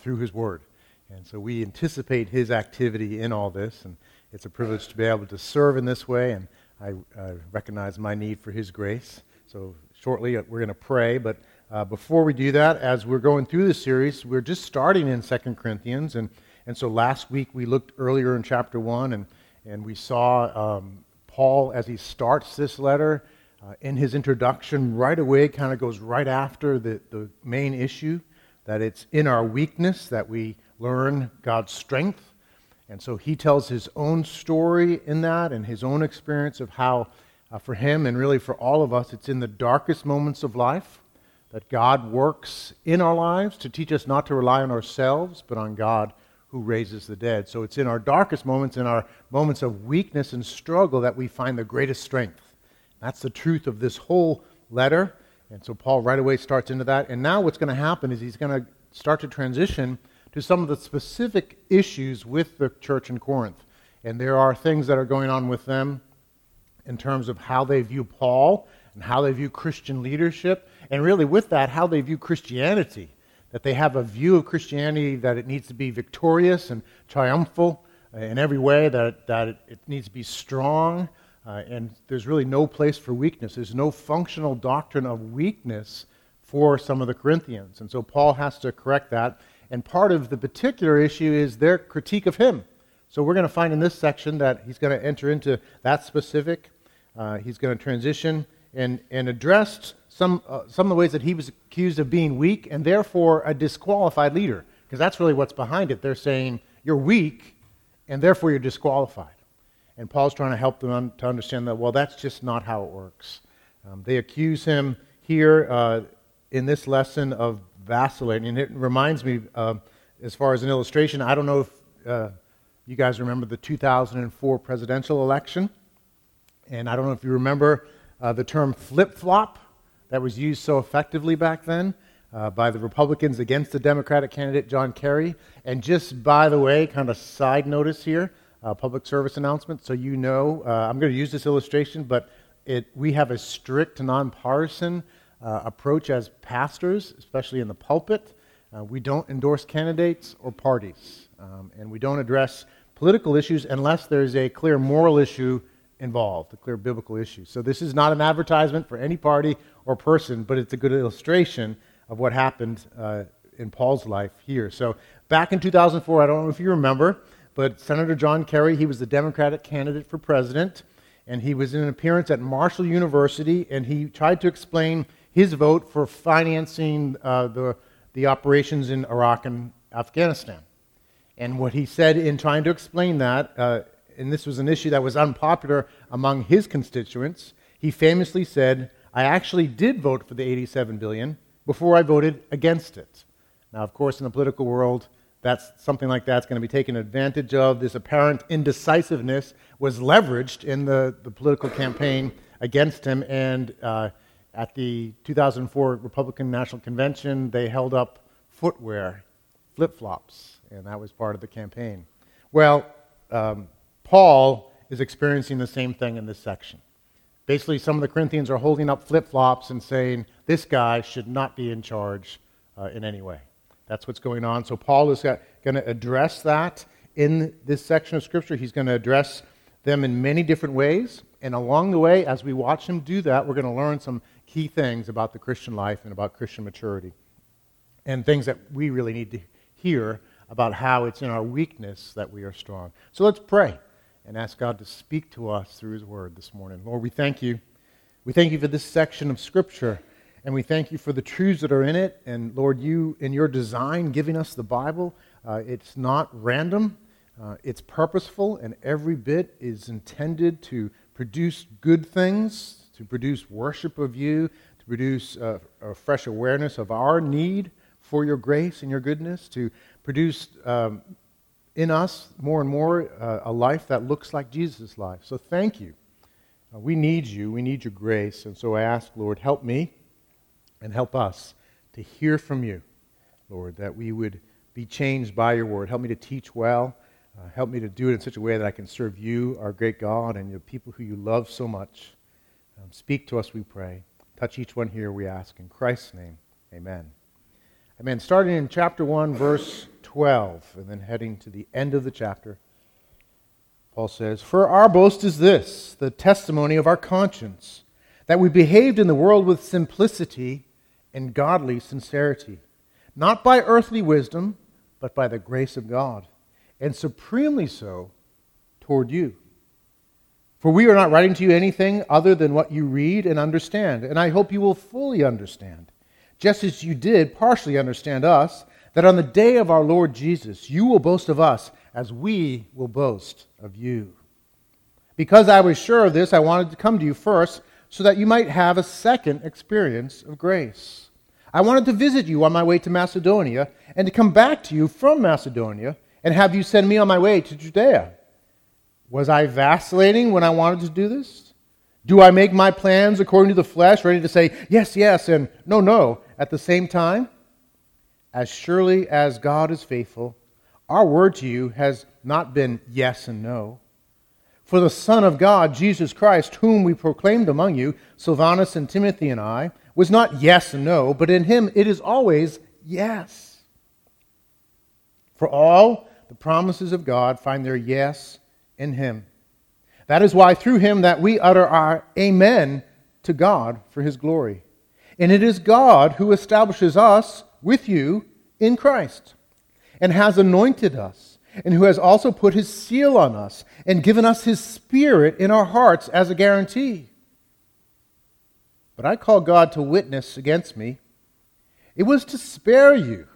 through his word. And so we anticipate his activity in all this, and it's a privilege to be able to serve in this way, and I uh, recognize my need for his grace. So shortly uh, we're going to pray, but uh, before we do that, as we're going through this series, we're just starting in 2 Corinthians, and, and so last week we looked earlier in chapter 1, and, and we saw um, Paul as he starts this letter. Uh, in his introduction, right away, kind of goes right after the, the main issue that it's in our weakness that we learn God's strength. And so he tells his own story in that and his own experience of how, uh, for him and really for all of us, it's in the darkest moments of life that God works in our lives to teach us not to rely on ourselves, but on God who raises the dead. So it's in our darkest moments, in our moments of weakness and struggle, that we find the greatest strength. That's the truth of this whole letter. And so Paul right away starts into that. And now what's going to happen is he's going to start to transition to some of the specific issues with the church in Corinth. And there are things that are going on with them in terms of how they view Paul and how they view Christian leadership, and really with that, how they view Christianity. That they have a view of Christianity that it needs to be victorious and triumphal in every way, that, that it, it needs to be strong, uh, and there's really no place for weakness. There's no functional doctrine of weakness for some of the Corinthians. And so Paul has to correct that. And part of the particular issue is their critique of him. So we're going to find in this section that he's going to enter into that specific. Uh, he's going to transition and, and address some, uh, some of the ways that he was accused of being weak and therefore a disqualified leader. Because that's really what's behind it. They're saying, you're weak and therefore you're disqualified. And Paul's trying to help them un- to understand that, well, that's just not how it works. Um, they accuse him here uh, in this lesson of vacillating. And it reminds me, uh, as far as an illustration, I don't know if uh, you guys remember the 2004 presidential election. And I don't know if you remember uh, the term flip flop that was used so effectively back then. Uh, by the Republicans against the Democratic candidate John Kerry. And just by the way, kind of side notice here, uh, public service announcement so you know. Uh, I'm going to use this illustration, but it, we have a strict, nonpartisan uh, approach as pastors, especially in the pulpit. Uh, we don't endorse candidates or parties, um, and we don't address political issues unless there's a clear moral issue involved, a clear biblical issue. So this is not an advertisement for any party or person, but it's a good illustration of what happened uh, in Paul's life here. So back in 2004, I don't know if you remember, but Senator John Kerry, he was the Democratic candidate for president, and he was in an appearance at Marshall University, and he tried to explain his vote for financing uh, the, the operations in Iraq and Afghanistan. And what he said in trying to explain that, uh, and this was an issue that was unpopular among his constituents, he famously said, I actually did vote for the 87 billion before I voted against it. Now, of course, in the political world, that's something like that's going to be taken advantage of. This apparent indecisiveness was leveraged in the, the political campaign against him. And uh, at the 2004 Republican National Convention, they held up footwear, flip flops, and that was part of the campaign. Well, um, Paul is experiencing the same thing in this section. Basically, some of the Corinthians are holding up flip flops and saying, this guy should not be in charge uh, in any way. That's what's going on. So Paul is going to address that in this section of Scripture. He's going to address them in many different ways. And along the way, as we watch him do that, we're going to learn some key things about the Christian life and about Christian maturity. And things that we really need to hear about how it's in our weakness that we are strong. So let's pray and ask God to speak to us through his word this morning. Lord, we thank you. We thank you for this section of Scripture. And we thank you for the truths that are in it. And Lord, you, in your design, giving us the Bible, uh, it's not random, uh, it's purposeful, and every bit is intended to produce good things, to produce worship of you, to produce uh, a fresh awareness of our need for your grace and your goodness, to produce um, in us more and more uh, a life that looks like Jesus' life. So thank you. Uh, we need you. We need your grace. And so I ask, Lord, help me and help us to hear from you, Lord, that we would be changed by your word. Help me to teach well. Uh, help me to do it in such a way that I can serve you, our great God, and the people who you love so much. Um, speak to us, we pray. Touch each one here, we ask. In Christ's name, amen. Amen. Starting in chapter 1, verse 12, and then heading to the end of the chapter, Paul says, For our boast is this, the testimony of our conscience, that we behaved in the world with simplicity and godly sincerity, not by earthly wisdom, but by the grace of God, and supremely so toward you. For we are not writing to you anything other than what you read and understand, and I hope you will fully understand just as you did partially understand us, that on the day of our Lord Jesus, you will boast of us as we will boast of you. Because I was sure of this, I wanted to come to you first so that you might have a second experience of grace. I wanted to visit you on my way to Macedonia and to come back to you from Macedonia and have you send me on my way to Judea. Was I vacillating when I wanted to do this? Do I make my plans according to the flesh, ready to say yes, yes, and no, no, at the same time, as surely as God is faithful, our word to you has not been yes and no. For the Son of God, Jesus Christ, whom we proclaimed among you, Silvanus and Timothy and I, was not yes and no, but in him it is always yes. For all the promises of God find their yes in him. That is why through him that we utter our amen to God for his glory. And it is God who establishes us with you in Christ and has anointed us and who has also put his seal on us and given us his spirit in our hearts as a guarantee. But I call God to witness against me. It was to spare you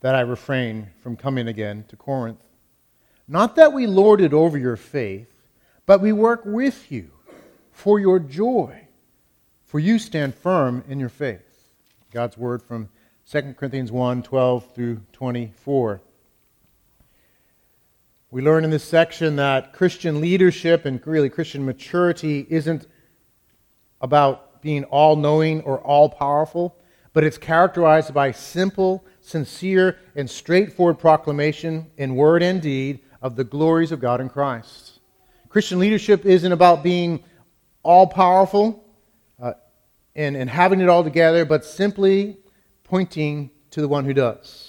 that I refrained from coming again to Corinth. Not that we lorded over your faith, but we work with you for your joy for you stand firm in your faith. God's word from 2 Corinthians 1 12 through 24. We learn in this section that Christian leadership and really Christian maturity isn't about being all knowing or all powerful, but it's characterized by simple, sincere, and straightforward proclamation in word and deed of the glories of God in Christ. Christian leadership isn't about being all powerful uh, and, and having it all together, but simply pointing to the one who does.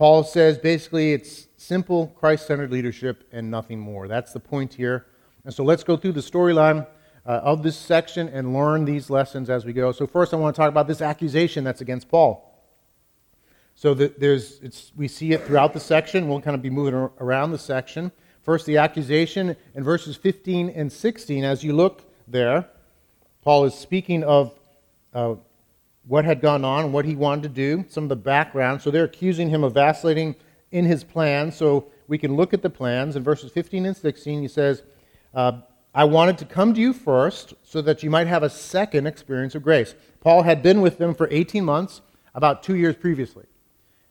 Paul says basically it's simple Christ centered leadership and nothing more. That's the point here. And so let's go through the storyline uh, of this section and learn these lessons as we go. So, first, I want to talk about this accusation that's against Paul. So, the, there's, it's, we see it throughout the section. We'll kind of be moving around the section. First, the accusation in verses 15 and 16. As you look there, Paul is speaking of uh, what had gone on, what he wanted to do, some of the background. So they're accusing him of vacillating in his plans. So we can look at the plans. In verses 15 and 16, he says, uh, I wanted to come to you first so that you might have a second experience of grace. Paul had been with them for 18 months, about two years previously.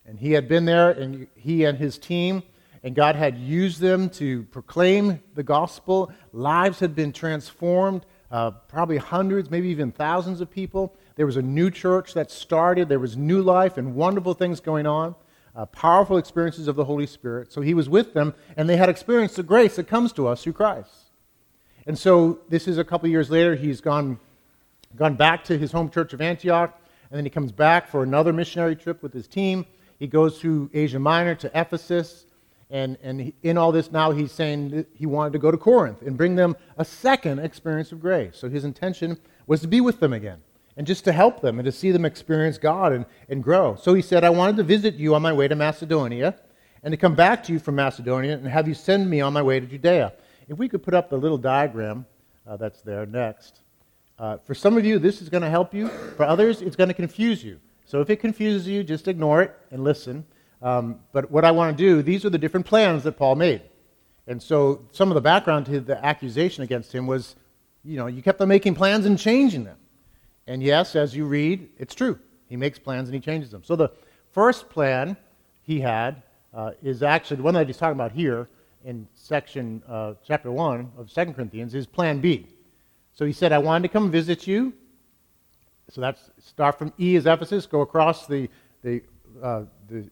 And he had been there, and he and his team, and God had used them to proclaim the gospel. Lives had been transformed uh, probably hundreds, maybe even thousands of people. There was a new church that started. There was new life and wonderful things going on, uh, powerful experiences of the Holy Spirit. So he was with them, and they had experienced the grace that comes to us through Christ. And so this is a couple years later. He's gone, gone back to his home church of Antioch, and then he comes back for another missionary trip with his team. He goes to Asia Minor to Ephesus. And, and in all this now, he's saying he wanted to go to Corinth and bring them a second experience of grace. So his intention was to be with them again and just to help them and to see them experience God and, and grow. So he said, I wanted to visit you on my way to Macedonia and to come back to you from Macedonia and have you send me on my way to Judea. If we could put up the little diagram uh, that's there next. Uh, for some of you, this is going to help you. For others, it's going to confuse you. So if it confuses you, just ignore it and listen. Um, but what I want to do, these are the different plans that Paul made. And so some of the background to the accusation against him was, you know, you kept on making plans and changing them. And yes, as you read, it's true. He makes plans and he changes them. So the first plan he had uh, is actually the one that he's talking about here in section uh, chapter 1 of 2 Corinthians is plan B. So he said, I wanted to come visit you. So that's start from E as Ephesus, go across the, the, uh, the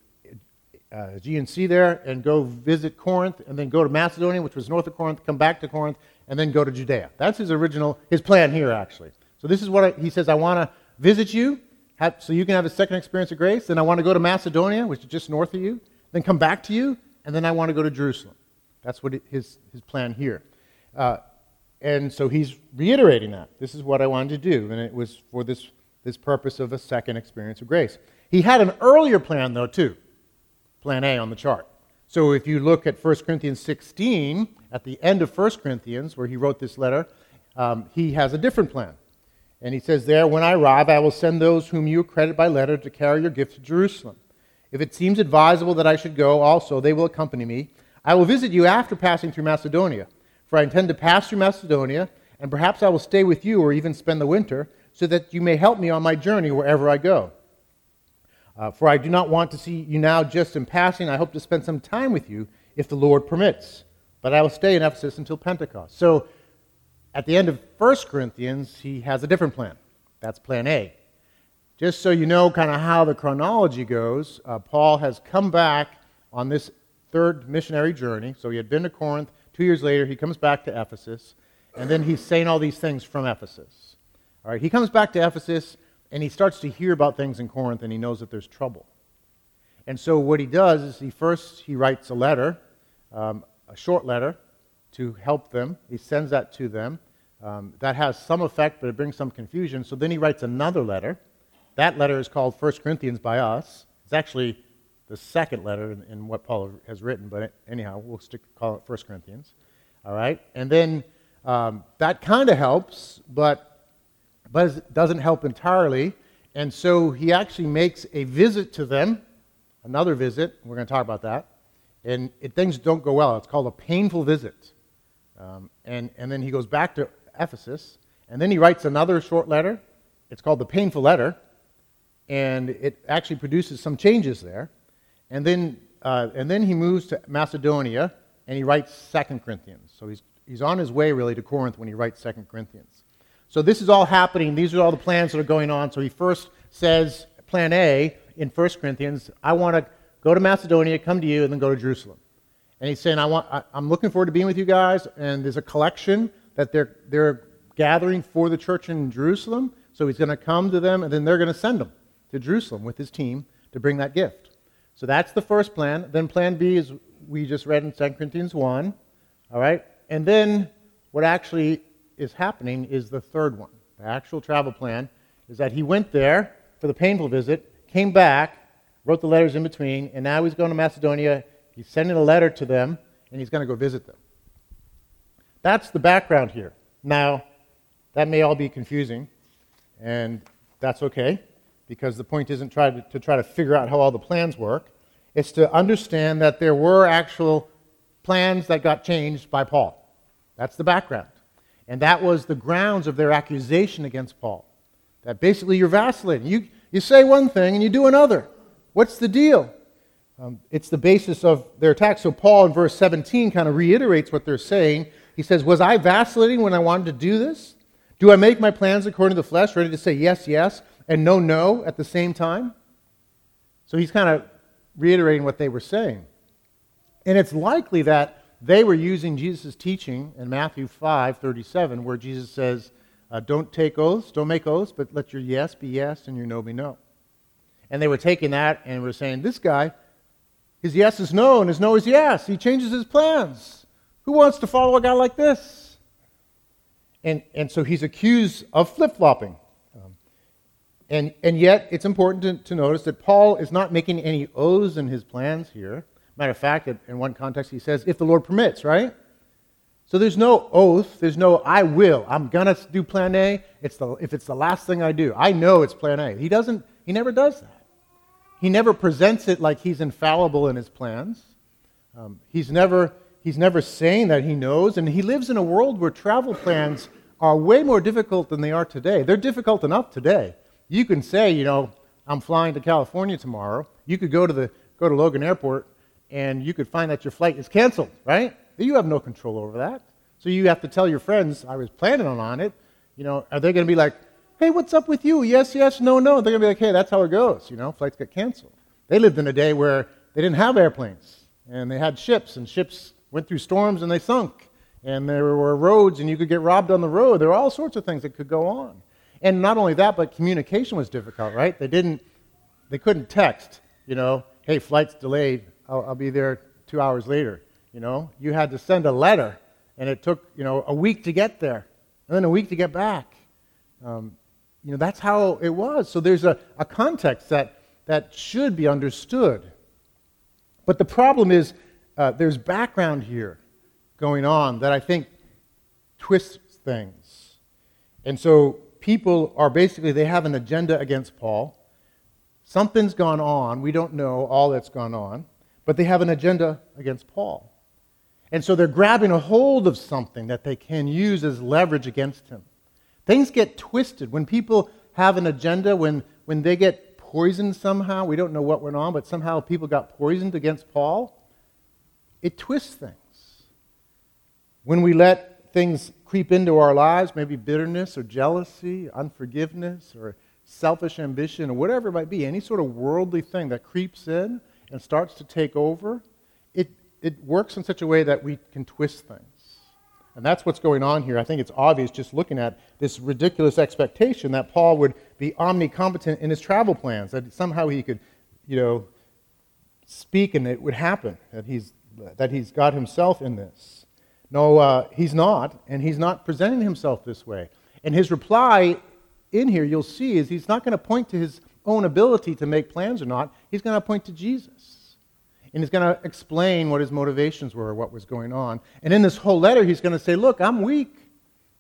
uh, Aegean Sea there and go visit Corinth and then go to Macedonia, which was north of Corinth, come back to Corinth, and then go to Judea. That's his original, his plan here, actually. So this is what I, he says I want to visit you, have, so you can have a second experience of grace. Then I want to go to Macedonia, which is just north of you, then come back to you, and then I want to go to Jerusalem. That's what his, his plan here. Uh, and so he's reiterating that. This is what I wanted to do. And it was for this, this purpose of a second experience of grace. He had an earlier plan, though, too. Plan A on the chart. So if you look at 1 Corinthians 16, at the end of 1 Corinthians, where he wrote this letter, um, he has a different plan. And he says there, When I arrive, I will send those whom you accredit by letter to carry your gift to Jerusalem. If it seems advisable that I should go also, they will accompany me. I will visit you after passing through Macedonia, for I intend to pass through Macedonia, and perhaps I will stay with you or even spend the winter, so that you may help me on my journey wherever I go. Uh, for I do not want to see you now just in passing. I hope to spend some time with you if the Lord permits. But I will stay in Ephesus until Pentecost. So at the end of 1 Corinthians, he has a different plan. That's plan A. Just so you know kind of how the chronology goes, uh, Paul has come back on this third missionary journey. So he had been to Corinth. Two years later, he comes back to Ephesus. And then he's saying all these things from Ephesus. All right, he comes back to Ephesus and he starts to hear about things in Corinth and he knows that there's trouble. And so what he does is he first he writes a letter, um, a short letter, to help them. He sends that to them. Um, that has some effect, but it brings some confusion. So then he writes another letter. That letter is called 1 Corinthians by us. It's actually the second letter in, in what Paul has written, but anyhow, we'll stick call it 1 Corinthians. All right? And then um, that kind of helps, but, but it doesn't help entirely. And so he actually makes a visit to them, another visit. We're going to talk about that. And it, things don't go well. It's called a painful visit. Um, and, and then he goes back to Ephesus, and then he writes another short letter. It's called the Painful Letter, and it actually produces some changes there. And then, uh, and then he moves to Macedonia, and he writes Second Corinthians. So he's, he's on his way, really, to Corinth when he writes Second Corinthians. So this is all happening. These are all the plans that are going on. So he first says, Plan A in 1 Corinthians, I want to go to Macedonia, come to you, and then go to Jerusalem. And he's saying, I want, I, I'm looking forward to being with you guys, and there's a collection that they're, they're gathering for the church in Jerusalem. So he's going to come to them, and then they're going to send him to Jerusalem with his team to bring that gift. So that's the first plan. Then plan B is we just read in 2 Corinthians 1. All right? And then what actually is happening is the third one. The actual travel plan is that he went there for the painful visit, came back, wrote the letters in between, and now he's going to Macedonia. He's sending a letter to them, and he's going to go visit them. That's the background here. Now, that may all be confusing, and that's okay, because the point isn't try to, to try to figure out how all the plans work. It's to understand that there were actual plans that got changed by Paul. That's the background. And that was the grounds of their accusation against Paul. That basically you're vacillating. You, you say one thing and you do another. What's the deal? Um, it's the basis of their attack. So Paul in verse 17 kind of reiterates what they're saying he says, Was I vacillating when I wanted to do this? Do I make my plans according to the flesh, ready to say yes, yes, and no, no at the same time? So he's kind of reiterating what they were saying. And it's likely that they were using Jesus' teaching in Matthew 5 37, where Jesus says, uh, Don't take oaths, don't make oaths, but let your yes be yes and your no be no. And they were taking that and were saying, This guy, his yes is no and his no is yes. He changes his plans. Who wants to follow a guy like this? And, and so he's accused of flip flopping. Um, and, and yet, it's important to, to notice that Paul is not making any oaths in his plans here. Matter of fact, in one context, he says, if the Lord permits, right? So there's no oath. There's no, I will. I'm going to do plan A. It's the, if it's the last thing I do, I know it's plan A. He doesn't, he never does that. He never presents it like he's infallible in his plans. Um, he's never He's never saying that he knows, and he lives in a world where travel plans are way more difficult than they are today. They're difficult enough today. You can say, you know, I'm flying to California tomorrow. You could go to the go to Logan Airport and you could find that your flight is canceled, right? You have no control over that. So you have to tell your friends, I was planning on it. You know, are they going to be like, hey, what's up with you? Yes, yes, no, no. They're going to be like, hey, that's how it goes. You know, flights get canceled. They lived in a day where they didn't have airplanes and they had ships, and ships went through storms and they sunk. And there were roads and you could get robbed on the road. There were all sorts of things that could go on. And not only that, but communication was difficult, right? They didn't, they couldn't text, you know, hey, flight's delayed. I'll, I'll be there two hours later. You know, you had to send a letter, and it took, you know, a week to get there, and then a week to get back. Um, you know, that's how it was. So there's a, a context that, that should be understood. But the problem is uh, there's background here going on that I think twists things. And so people are basically, they have an agenda against Paul. Something's gone on. We don't know all that's gone on, but they have an agenda against Paul. And so they're grabbing a hold of something that they can use as leverage against him. Things get twisted. When people have an agenda, when, when they get poisoned somehow, we don't know what went on, but somehow people got poisoned against Paul, it twists things. When we let things creep into our lives, maybe bitterness or jealousy, unforgiveness, or selfish ambition, or whatever it might be, any sort of worldly thing that creeps in and starts to take over, it, it works in such a way that we can twist things. And that's what's going on here. I think it's obvious just looking at this ridiculous expectation that Paul would be omnicompetent in his travel plans, that somehow he could, you know, speak and it would happen, that he's, that he's got himself in this. No, uh, he's not, and he's not presenting himself this way. And his reply in here, you'll see, is he's not going to point to his own ability to make plans or not. He's going to point to Jesus. And he's going to explain what his motivations were, or what was going on. And in this whole letter, he's going to say, Look, I'm weak,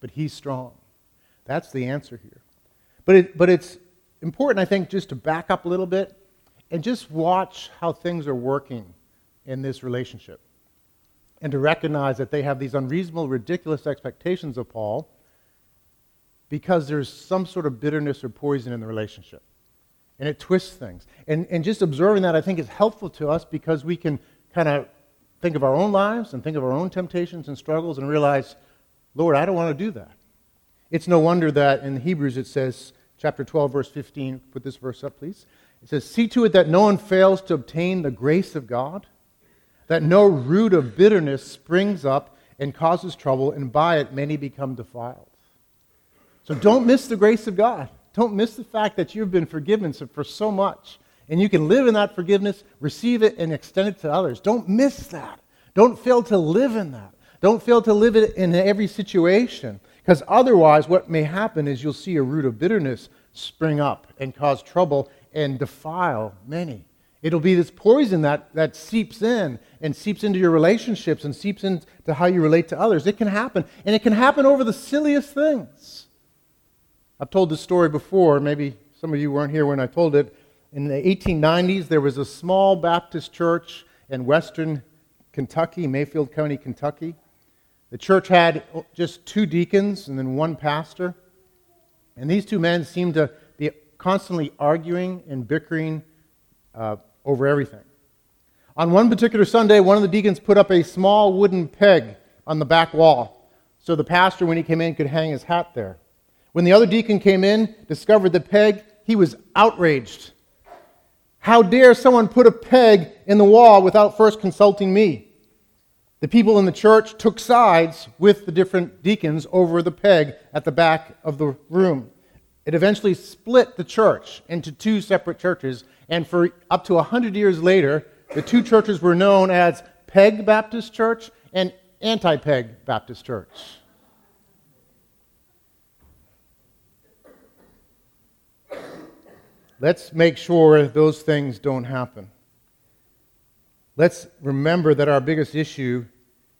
but he's strong. That's the answer here. But, it, but it's important, I think, just to back up a little bit and just watch how things are working in this relationship. And to recognize that they have these unreasonable, ridiculous expectations of Paul because there's some sort of bitterness or poison in the relationship and it twists things. And, and just observing that, I think, is helpful to us because we can kind of think of our own lives and think of our own temptations and struggles and realize, Lord, I don't want to do that. It's no wonder that in Hebrews it says, chapter 12, verse 15, put this verse up, please. It says, See to it that no one fails to obtain the grace of God, that no root of bitterness springs up and causes trouble, and by it many become defiled. So don't miss the grace of God. Don't miss the fact that you've been forgiven for so much. And you can live in that forgiveness, receive it, and extend it to others. Don't miss that. Don't fail to live in that. Don't fail to live it in every situation. Because otherwise, what may happen is you'll see a root of bitterness spring up and cause trouble and defile many. It'll be this poison that, that seeps in and seeps into your relationships and seeps into how you relate to others. It can happen. And it can happen over the silliest things. I've told this story before. Maybe some of you weren't here when I told it. In the 1890s, there was a small Baptist church in western Kentucky, Mayfield County, Kentucky. The church had just two deacons and then one pastor. And these two men seemed to be constantly arguing and bickering uh, over everything. On one particular Sunday, one of the deacons put up a small wooden peg on the back wall so the pastor, when he came in, could hang his hat there. When the other deacon came in, discovered the peg, he was outraged. How dare someone put a peg in the wall without first consulting me? The people in the church took sides with the different deacons over the peg at the back of the room. It eventually split the church into two separate churches, and for up to 100 years later, the two churches were known as Peg Baptist Church and Anti Peg Baptist Church. Let's make sure those things don't happen. Let's remember that our biggest issue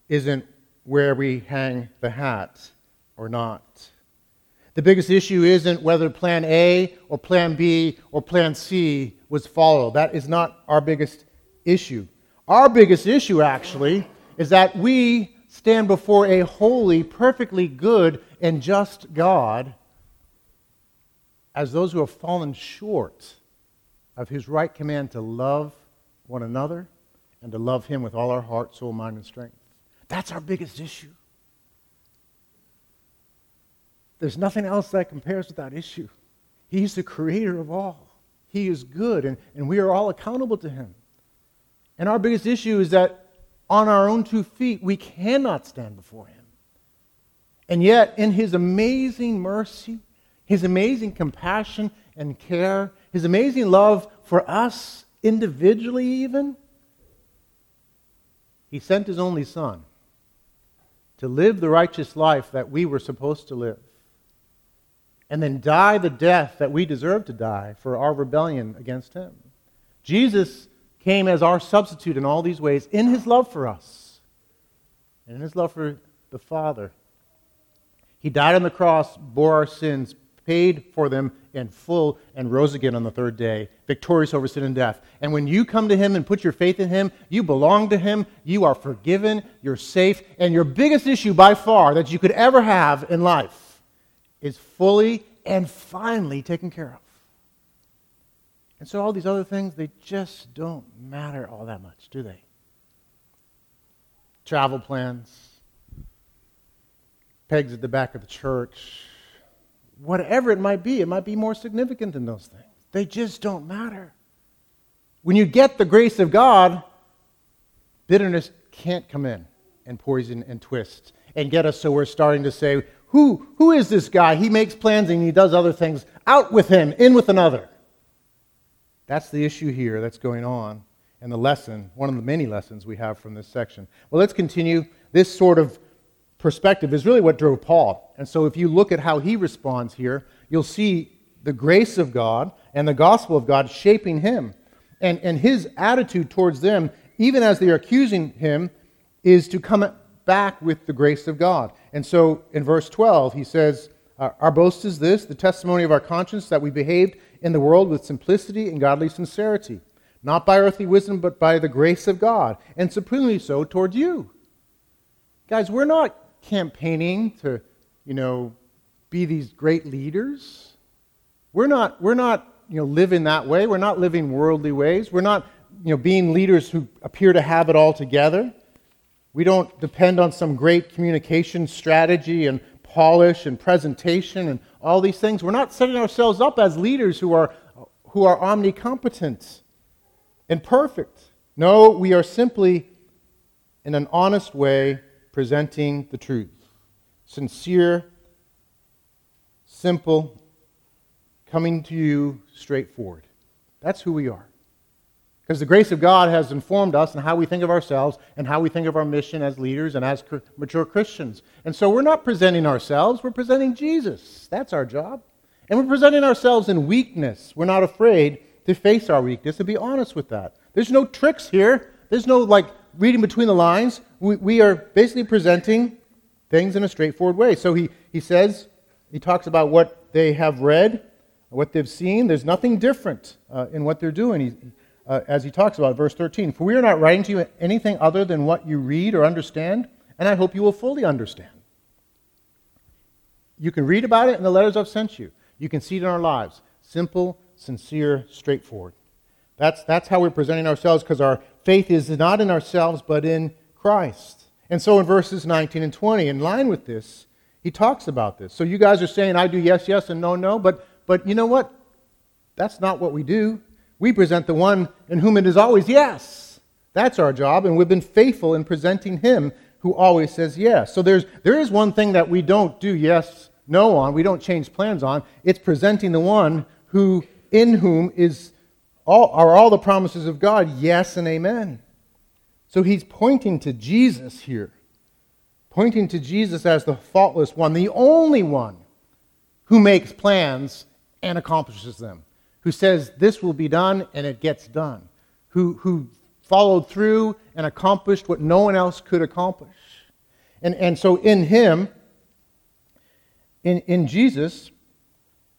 isn't where we hang the hat or not. The biggest issue isn't whether plan A or plan B or plan C was followed. That is not our biggest issue. Our biggest issue, actually, is that we stand before a holy, perfectly good, and just God as those who have fallen short of his right command to love one another and to love him with all our heart, soul, mind, and strength. That's our biggest issue. There's nothing else that compares with that issue. He's the creator of all. He is good, and, and we are all accountable to him. And our biggest issue is that on our own two feet, we cannot stand before him. And yet, in his amazing mercy, his amazing compassion and care, his amazing love for us individually, even. He sent his only son to live the righteous life that we were supposed to live, and then die the death that we deserve to die for our rebellion against him. Jesus came as our substitute in all these ways in his love for us and in his love for the Father. He died on the cross, bore our sins, paid for them in full, and rose again on the third day, victorious over sin and death. And when you come to Him and put your faith in Him, you belong to Him, you are forgiven, you're safe, and your biggest issue by far that you could ever have in life is fully and finally taken care of. And so all these other things, they just don't matter all that much, do they? Travel plans, pegs at the back of the church, whatever it might be, it might be more significant than those things. They just don't matter. When you get the grace of God, bitterness can't come in and poison and twist and get us so we're starting to say, who, who is this guy? He makes plans and he does other things. Out with him, in with another. That's the issue here that's going on and the lesson, one of the many lessons we have from this section. Well, let's continue. This sort of perspective is really what drove Paul. And so if you look at how he responds here, you'll see the grace of God and the gospel of God shaping him. And, and his attitude towards them, even as they are accusing him, is to come back with the grace of God. And so in verse 12, he says, Our boast is this, the testimony of our conscience, that we behaved in the world with simplicity and godly sincerity, not by earthly wisdom, but by the grace of God, and supremely so toward you. Guys, we're not campaigning to, you know, be these great leaders. We're not, we're not, you know, living that way. We're not living worldly ways. We're not, you know, being leaders who appear to have it all together. We don't depend on some great communication strategy and polish and presentation and all these things. We're not setting ourselves up as leaders who are, who are omnicompetent and perfect. No, we are simply, in an honest way, presenting the truth. Sincere, simple, coming to you straightforward. That's who we are. Because the grace of God has informed us in how we think of ourselves and how we think of our mission as leaders and as mature Christians. And so we're not presenting ourselves, we're presenting Jesus. That's our job. And we're presenting ourselves in weakness. We're not afraid to face our weakness and be honest with that. There's no tricks here. There's no like reading between the lines, we, we are basically presenting things in a straightforward way. So he, he says, he talks about what they have read, what they've seen. There's nothing different uh, in what they're doing, he, uh, as he talks about verse 13. For we are not writing to you anything other than what you read or understand, and I hope you will fully understand. You can read about it in the letters I've sent you. You can see it in our lives. Simple, sincere, straightforward. That's, that's how we're presenting ourselves because our faith is not in ourselves but in Christ. And so in verses 19 and 20, in line with this, he talks about this. So you guys are saying, I do yes, yes, and no, no, but, but you know what? That's not what we do. We present the one in whom it is always yes. That's our job, and we've been faithful in presenting him who always says yes. So there's, there is one thing that we don't do yes, no on, we don't change plans on. It's presenting the one who, in whom is all, are all the promises of God yes and amen. So he's pointing to Jesus here, pointing to Jesus as the faultless one, the only one who makes plans and accomplishes them, who says this will be done and it gets done, who, who followed through and accomplished what no one else could accomplish. And, and so in him, in, in Jesus,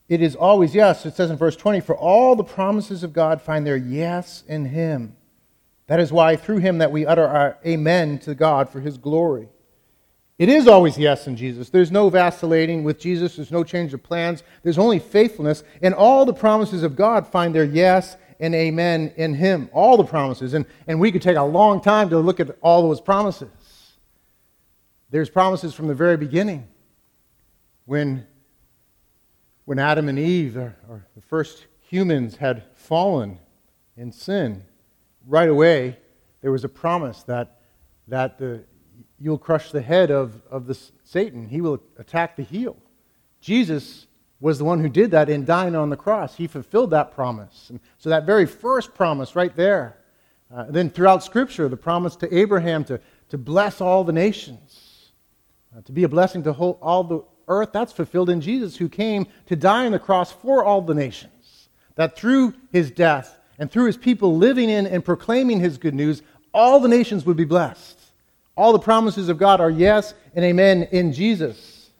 it is always yes. It says in verse 20, for all the promises of God find their yes in him. That is why through him that we utter our amen to God for his glory. It is always yes in Jesus. There's no vacillating with Jesus. There's no change of plans. There's only faithfulness. And all the promises of God find their yes and amen in him. All the promises. And, and we could take a long time to look at all those promises. There's promises from the very beginning when, when Adam and Eve, or, or the first humans, had fallen in sin right away, there was a promise that, that the, you'll crush the head of, of the Satan. He will attack the heel. Jesus was the one who did that in dying on the cross. He fulfilled that promise. And so, that very first promise right there. Uh, then, throughout Scripture, the promise to Abraham to, to bless all the nations, uh, to be a blessing to whole, all the earth, that's fulfilled in Jesus, who came to die on the cross for all the nations. That through his death and through his people living in and proclaiming his good news, all the nations would be blessed. All the promises of God are yes and amen in Jesus.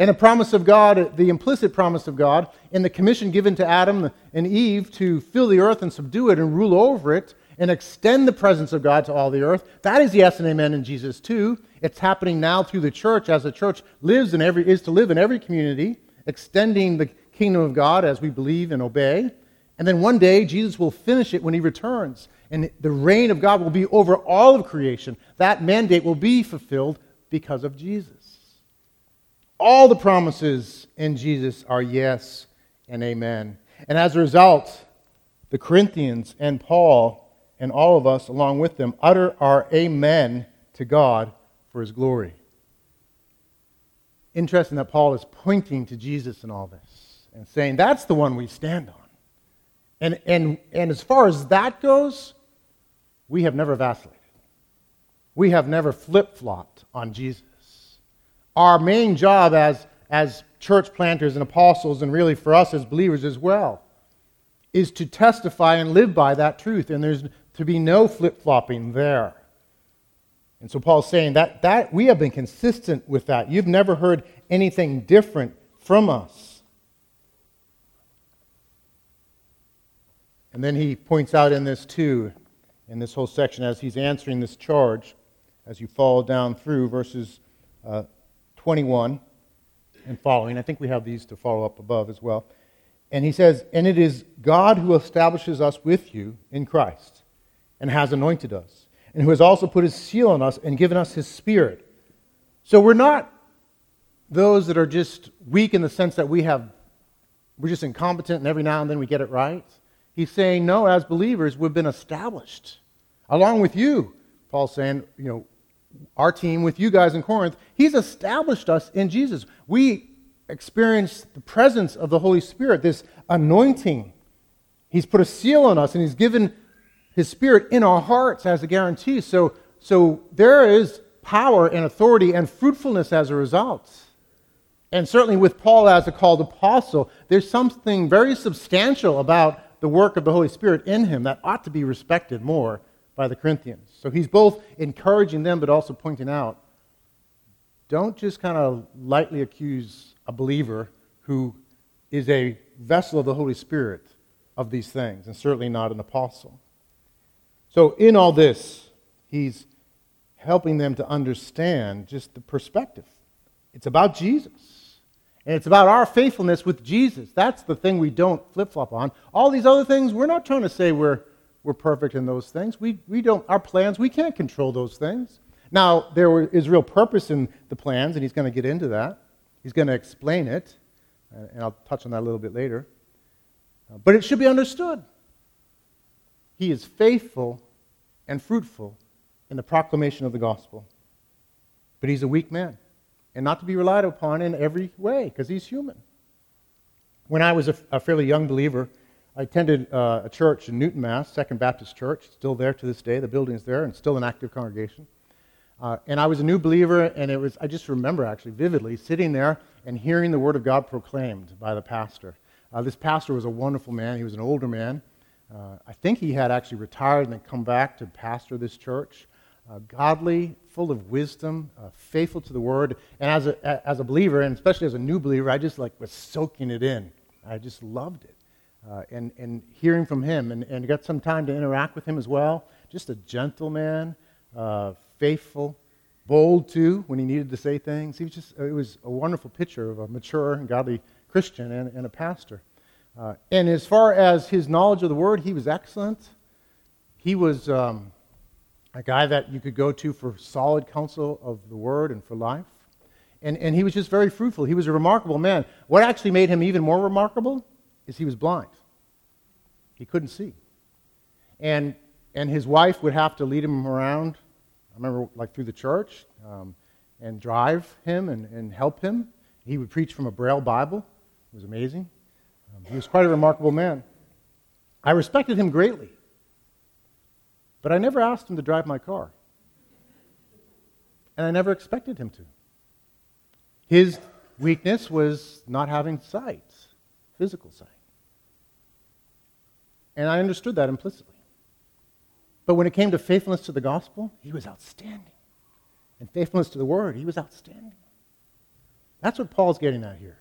And the promise of God, the implicit promise of God, in the commission given to Adam and Eve to fill the earth and subdue it and rule over it and extend the presence of God to all the earth, that is yes and amen in Jesus too. It's happening now through the church as the church lives every, is to live in every community, extending the kingdom of God as we believe and obey. And then one day, Jesus will finish it when he returns. And the reign of God will be over all of creation. That mandate will be fulfilled because of Jesus. All the promises in Jesus are yes and amen. And as a result, the Corinthians and Paul and all of us along with them utter our amen to God for his glory. Interesting that Paul is pointing to Jesus in all this and saying that's the one we stand on. And, and, and as far as that goes, we have never vacillated. We have never flip flopped on Jesus our main job as, as church planters and apostles, and really for us as believers as well, is to testify and live by that truth. And there's to be no flip flopping there. And so Paul's saying that, that we have been consistent with that. You've never heard anything different from us. And then he points out in this too, in this whole section, as he's answering this charge, as you follow down through verses uh, 21 and following. I think we have these to follow up above as well. And he says, And it is God who establishes us with you in Christ and has anointed us, and who has also put his seal on us and given us his spirit. So we're not those that are just weak in the sense that we have, we're just incompetent and every now and then we get it right. He's saying, No, as believers, we've been established along with you. Paul's saying, you know, our team with you guys in Corinth, He's established us in Jesus. We experience the presence of the Holy Spirit, this anointing. He's put a seal on us and He's given His Spirit in our hearts as a guarantee. So, so there is power and authority and fruitfulness as a result. And certainly with Paul as a called apostle, there's something very substantial about the work of the Holy Spirit in him that ought to be respected more by the Corinthians. So he's both encouraging them but also pointing out don't just kind of lightly accuse a believer who is a vessel of the Holy Spirit of these things, and certainly not an apostle. So, in all this, he's helping them to understand just the perspective. It's about Jesus. And it's about our faithfulness with Jesus. That's the thing we don't flip flop on. All these other things, we're not trying to say we're we're perfect in those things. We, we don't, our plans, we can't control those things. Now, there is real purpose in the plans, and he's going to get into that. He's going to explain it, and I'll touch on that a little bit later. Uh, but it should be understood. He is faithful and fruitful in the proclamation of the gospel. But he's a weak man, and not to be relied upon in every way, because he's human. When I was a, a fairly young believer, I attended uh, a church in Newton, Mass., Second Baptist Church, still there to this day. The building's there and still an active congregation. Uh, and I was a new believer, and it was, I just remember actually vividly sitting there and hearing the Word of God proclaimed by the pastor. Uh, this pastor was a wonderful man. He was an older man. Uh, I think he had actually retired and then come back to pastor this church. Uh, godly, full of wisdom, uh, faithful to the Word. And as a, as a believer, and especially as a new believer, I just like was soaking it in. I just loved it uh, and, and hearing from him and, and got some time to interact with him as well. Just a gentleman, uh, faithful, bold too when he needed to say things. He was just, it was a wonderful picture of a mature and godly Christian and, and a pastor. Uh, and as far as his knowledge of the word, he was excellent. He was um, a guy that you could go to for solid counsel of the word and for life. And, and he was just very fruitful. He was a remarkable man. What actually made him even more remarkable is he was blind. He couldn't see. And, and his wife would have to lead him around, I remember, like through the church, um, and drive him and, and help him. He would preach from a Braille Bible. it was amazing. Um, he was quite a remarkable man. I respected him greatly, but I never asked him to drive my car. And I never expected him to. His weakness was not having sight, physical sight. And I understood that implicitly. But when it came to faithfulness to the gospel, he was outstanding. And faithfulness to the word, he was outstanding. That's what Paul's getting at here.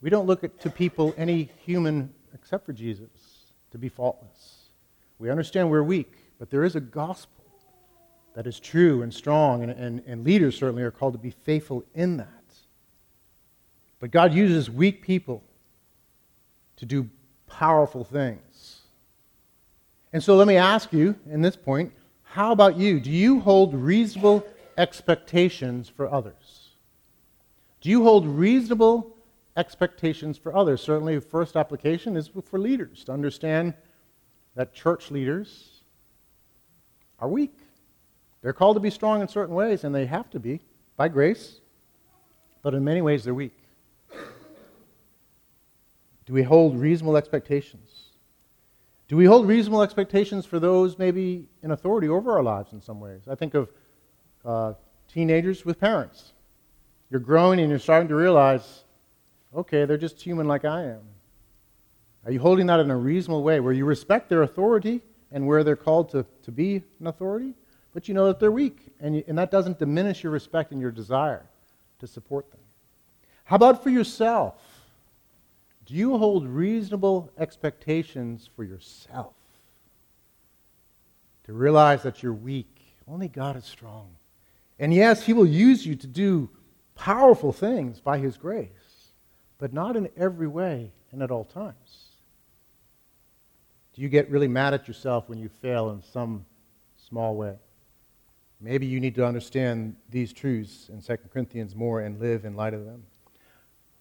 We don't look at, to people, any human except for Jesus, to be faultless. We understand we're weak, but there is a gospel that is true and strong, and, and, and leaders certainly are called to be faithful in that. But God uses weak people to do powerful things. And so let me ask you in this point how about you? Do you hold reasonable expectations for others? Do you hold reasonable expectations for others? Certainly, the first application is for leaders to understand that church leaders are weak. They're called to be strong in certain ways, and they have to be by grace, but in many ways they're weak. Do we hold reasonable expectations? Do we hold reasonable expectations for those maybe in authority over our lives in some ways? I think of uh, teenagers with parents. You're growing and you're starting to realize, okay, they're just human like I am. Are you holding that in a reasonable way where you respect their authority and where they're called to, to be an authority, but you know that they're weak, and, you, and that doesn't diminish your respect and your desire to support them? How about for yourself? Do you hold reasonable expectations for yourself? To realize that you're weak. Only God is strong. And yes, He will use you to do powerful things by His grace, but not in every way and at all times. Do you get really mad at yourself when you fail in some small way? Maybe you need to understand these truths in 2 Corinthians more and live in light of them.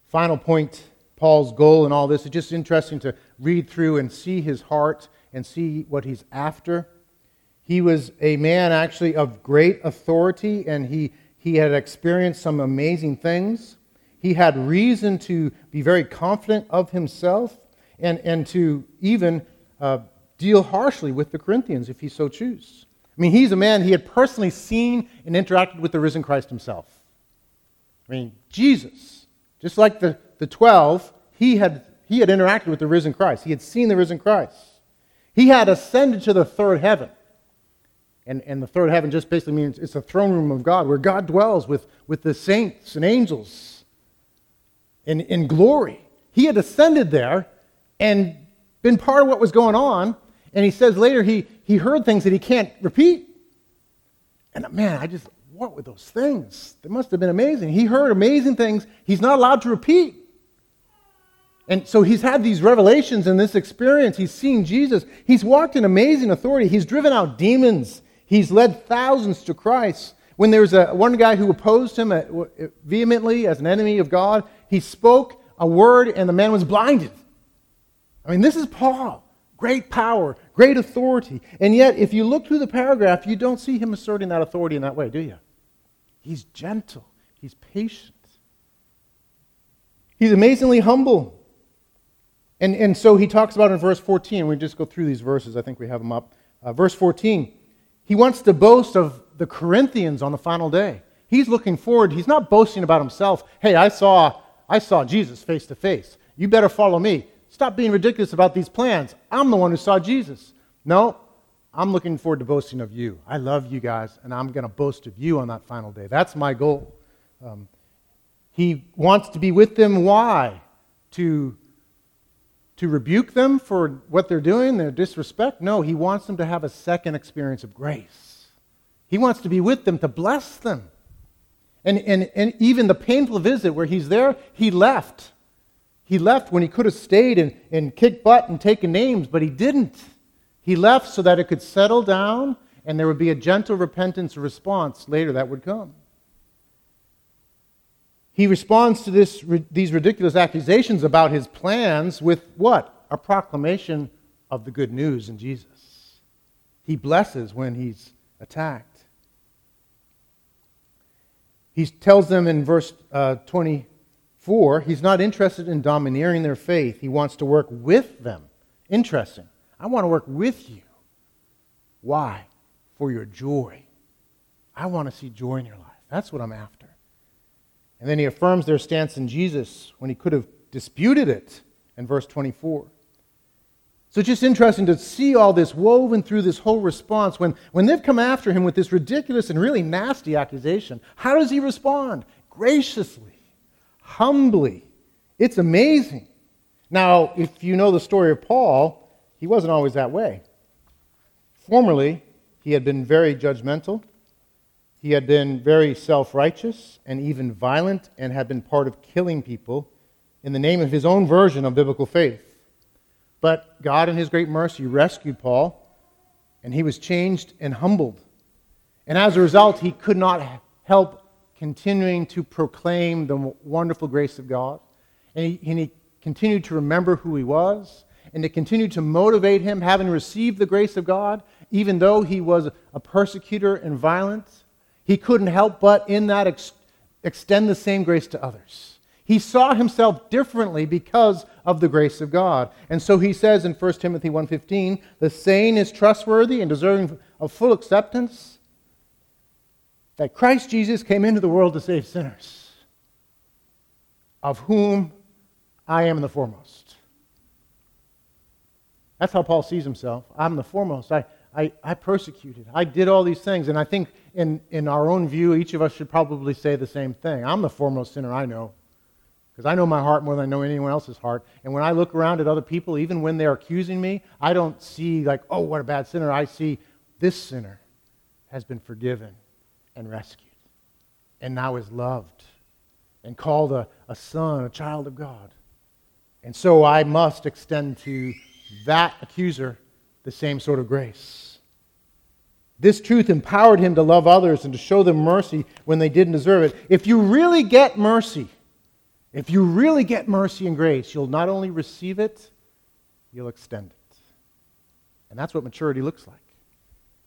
Final point Paul's goal in all this. It's just interesting to read through and see his heart and see what he's after. He was a man actually of great authority, and he, he had experienced some amazing things. He had reason to be very confident of himself and, and to even uh, deal harshly with the Corinthians if he so choose. I mean, he's a man, he had personally seen and interacted with the risen Christ himself. I mean, Jesus, just like the the 12, he had, he had interacted with the risen Christ. He had seen the risen Christ. He had ascended to the third heaven. And, and the third heaven just basically means it's the throne room of God, where God dwells with, with the saints and angels in, in glory. He had ascended there and been part of what was going on. And he says later he, he heard things that he can't repeat. And man, I just, what were those things? They must have been amazing. He heard amazing things he's not allowed to repeat. And so he's had these revelations and this experience. He's seen Jesus. He's walked in amazing authority. He's driven out demons. He's led thousands to Christ. When there was a, one guy who opposed him uh, vehemently as an enemy of God, he spoke a word and the man was blinded. I mean, this is Paul. Great power, great authority. And yet, if you look through the paragraph, you don't see him asserting that authority in that way, do you? He's gentle, he's patient, he's amazingly humble. And, and so he talks about in verse 14, we just go through these verses, I think we have them up. Uh, verse 14, he wants to boast of the Corinthians on the final day. He's looking forward, he's not boasting about himself. Hey, I saw, I saw Jesus face to face. You better follow me. Stop being ridiculous about these plans. I'm the one who saw Jesus. No, I'm looking forward to boasting of you. I love you guys, and I'm going to boast of you on that final day. That's my goal. Um, he wants to be with them. Why? To to rebuke them for what they're doing, their disrespect? No, he wants them to have a second experience of grace. He wants to be with them to bless them. And, and, and even the painful visit where he's there, he left. He left when he could have stayed and, and kicked butt and taken names, but he didn't. He left so that it could settle down and there would be a gentle repentance response later that would come. He responds to this, these ridiculous accusations about his plans with what? A proclamation of the good news in Jesus. He blesses when he's attacked. He tells them in verse uh, 24 He's not interested in domineering their faith. He wants to work with them. Interesting. I want to work with you. Why? For your joy. I want to see joy in your life. That's what I'm after. And then he affirms their stance in Jesus when he could have disputed it in verse 24. So it's just interesting to see all this woven through this whole response. When, when they've come after him with this ridiculous and really nasty accusation, how does he respond? Graciously, humbly. It's amazing. Now, if you know the story of Paul, he wasn't always that way. Formerly, he had been very judgmental. He had been very self righteous and even violent and had been part of killing people in the name of his own version of biblical faith. But God, in his great mercy, rescued Paul, and he was changed and humbled. And as a result, he could not help continuing to proclaim the wonderful grace of God. And he, and he continued to remember who he was and to continue to motivate him, having received the grace of God, even though he was a persecutor and violent. He couldn't help but, in that, ex- extend the same grace to others. He saw himself differently because of the grace of God. And so he says in 1 Timothy 1:15, "The saying is trustworthy and deserving of full acceptance that Christ Jesus came into the world to save sinners, of whom I am the foremost." That's how Paul sees himself. I'm the foremost. I, I, I persecuted. I did all these things. And I think in, in our own view, each of us should probably say the same thing. I'm the foremost sinner I know. Because I know my heart more than I know anyone else's heart. And when I look around at other people, even when they're accusing me, I don't see, like, oh, what a bad sinner. I see this sinner has been forgiven and rescued and now is loved and called a, a son, a child of God. And so I must extend to that accuser the same sort of grace. This truth empowered him to love others and to show them mercy when they didn't deserve it. If you really get mercy, if you really get mercy and grace, you'll not only receive it, you'll extend it. And that's what maturity looks like.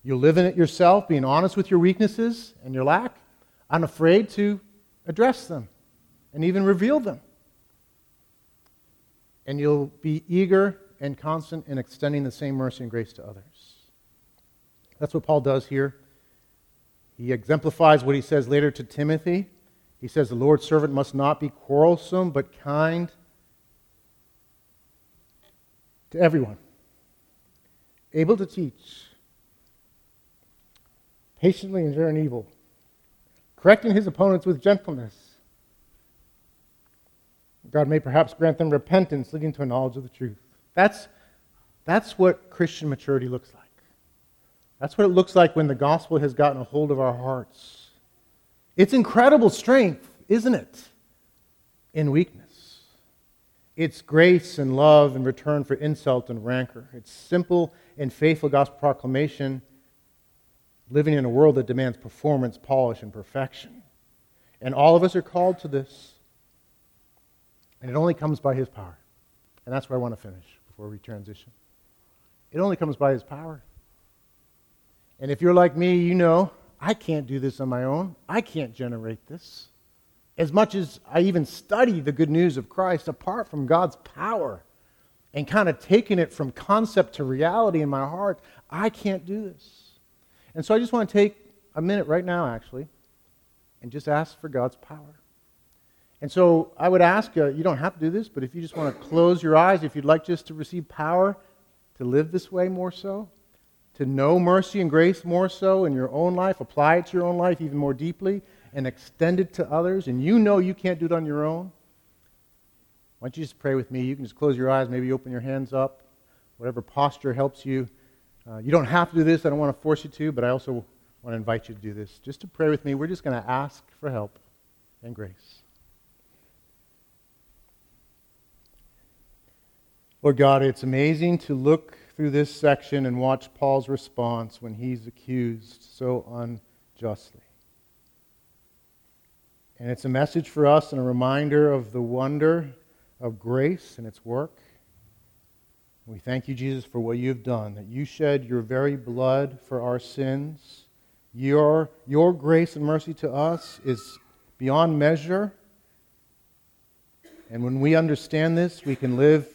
You'll live in it yourself, being honest with your weaknesses and your lack, unafraid to address them and even reveal them. And you'll be eager and constant in extending the same mercy and grace to others. That's what Paul does here. He exemplifies what he says later to Timothy he says the Lord's servant must not be quarrelsome, but kind to everyone, able to teach, patiently enduring evil, correcting his opponents with gentleness. God may perhaps grant them repentance, leading to a knowledge of the truth. That's, that's what Christian maturity looks like. That's what it looks like when the gospel has gotten a hold of our hearts. It's incredible strength, isn't it? In weakness. It's grace and love in return for insult and rancor. It's simple and faithful gospel proclamation living in a world that demands performance, polish, and perfection. And all of us are called to this. And it only comes by His power. And that's where I want to finish before we transition. It only comes by His power. And if you're like me, you know I can't do this on my own. I can't generate this. As much as I even study the good news of Christ apart from God's power and kind of taking it from concept to reality in my heart, I can't do this. And so I just want to take a minute right now, actually, and just ask for God's power. And so I would ask you, you don't have to do this, but if you just want to close your eyes, if you'd like just to receive power to live this way more so, to know mercy and grace more so in your own life, apply it to your own life even more deeply, and extend it to others, and you know you can't do it on your own, why don't you just pray with me? You can just close your eyes, maybe open your hands up, whatever posture helps you. Uh, you don't have to do this. I don't want to force you to, but I also want to invite you to do this. Just to pray with me, we're just going to ask for help and grace. Lord God, it's amazing to look through this section and watch Paul's response when he's accused so unjustly. And it's a message for us and a reminder of the wonder of grace and its work. We thank you, Jesus, for what you've done, that you shed your very blood for our sins. Your, your grace and mercy to us is beyond measure. And when we understand this, we can live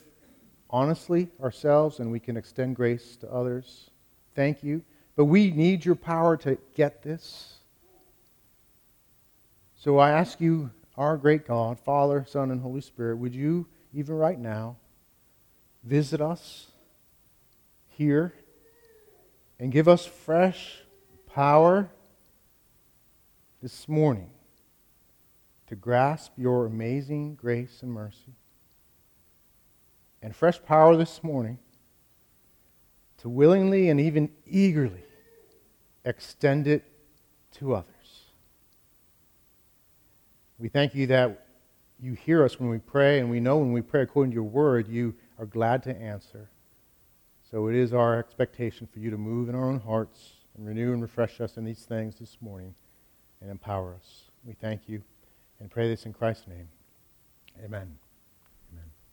honestly ourselves and we can extend grace to others. Thank you. But we need your power to get this. So I ask you, our great God, Father, Son, and Holy Spirit, would you, even right now, visit us here and give us fresh power this morning to grasp your amazing grace and mercy. And fresh power this morning to willingly and even eagerly extend it to others. We thank you that you hear us when we pray, and we know when we pray according to your word, you are glad to answer. So it is our expectation for you to move in our own hearts and renew and refresh us in these things this morning and empower us. We thank you and pray this in Christ's name. Amen.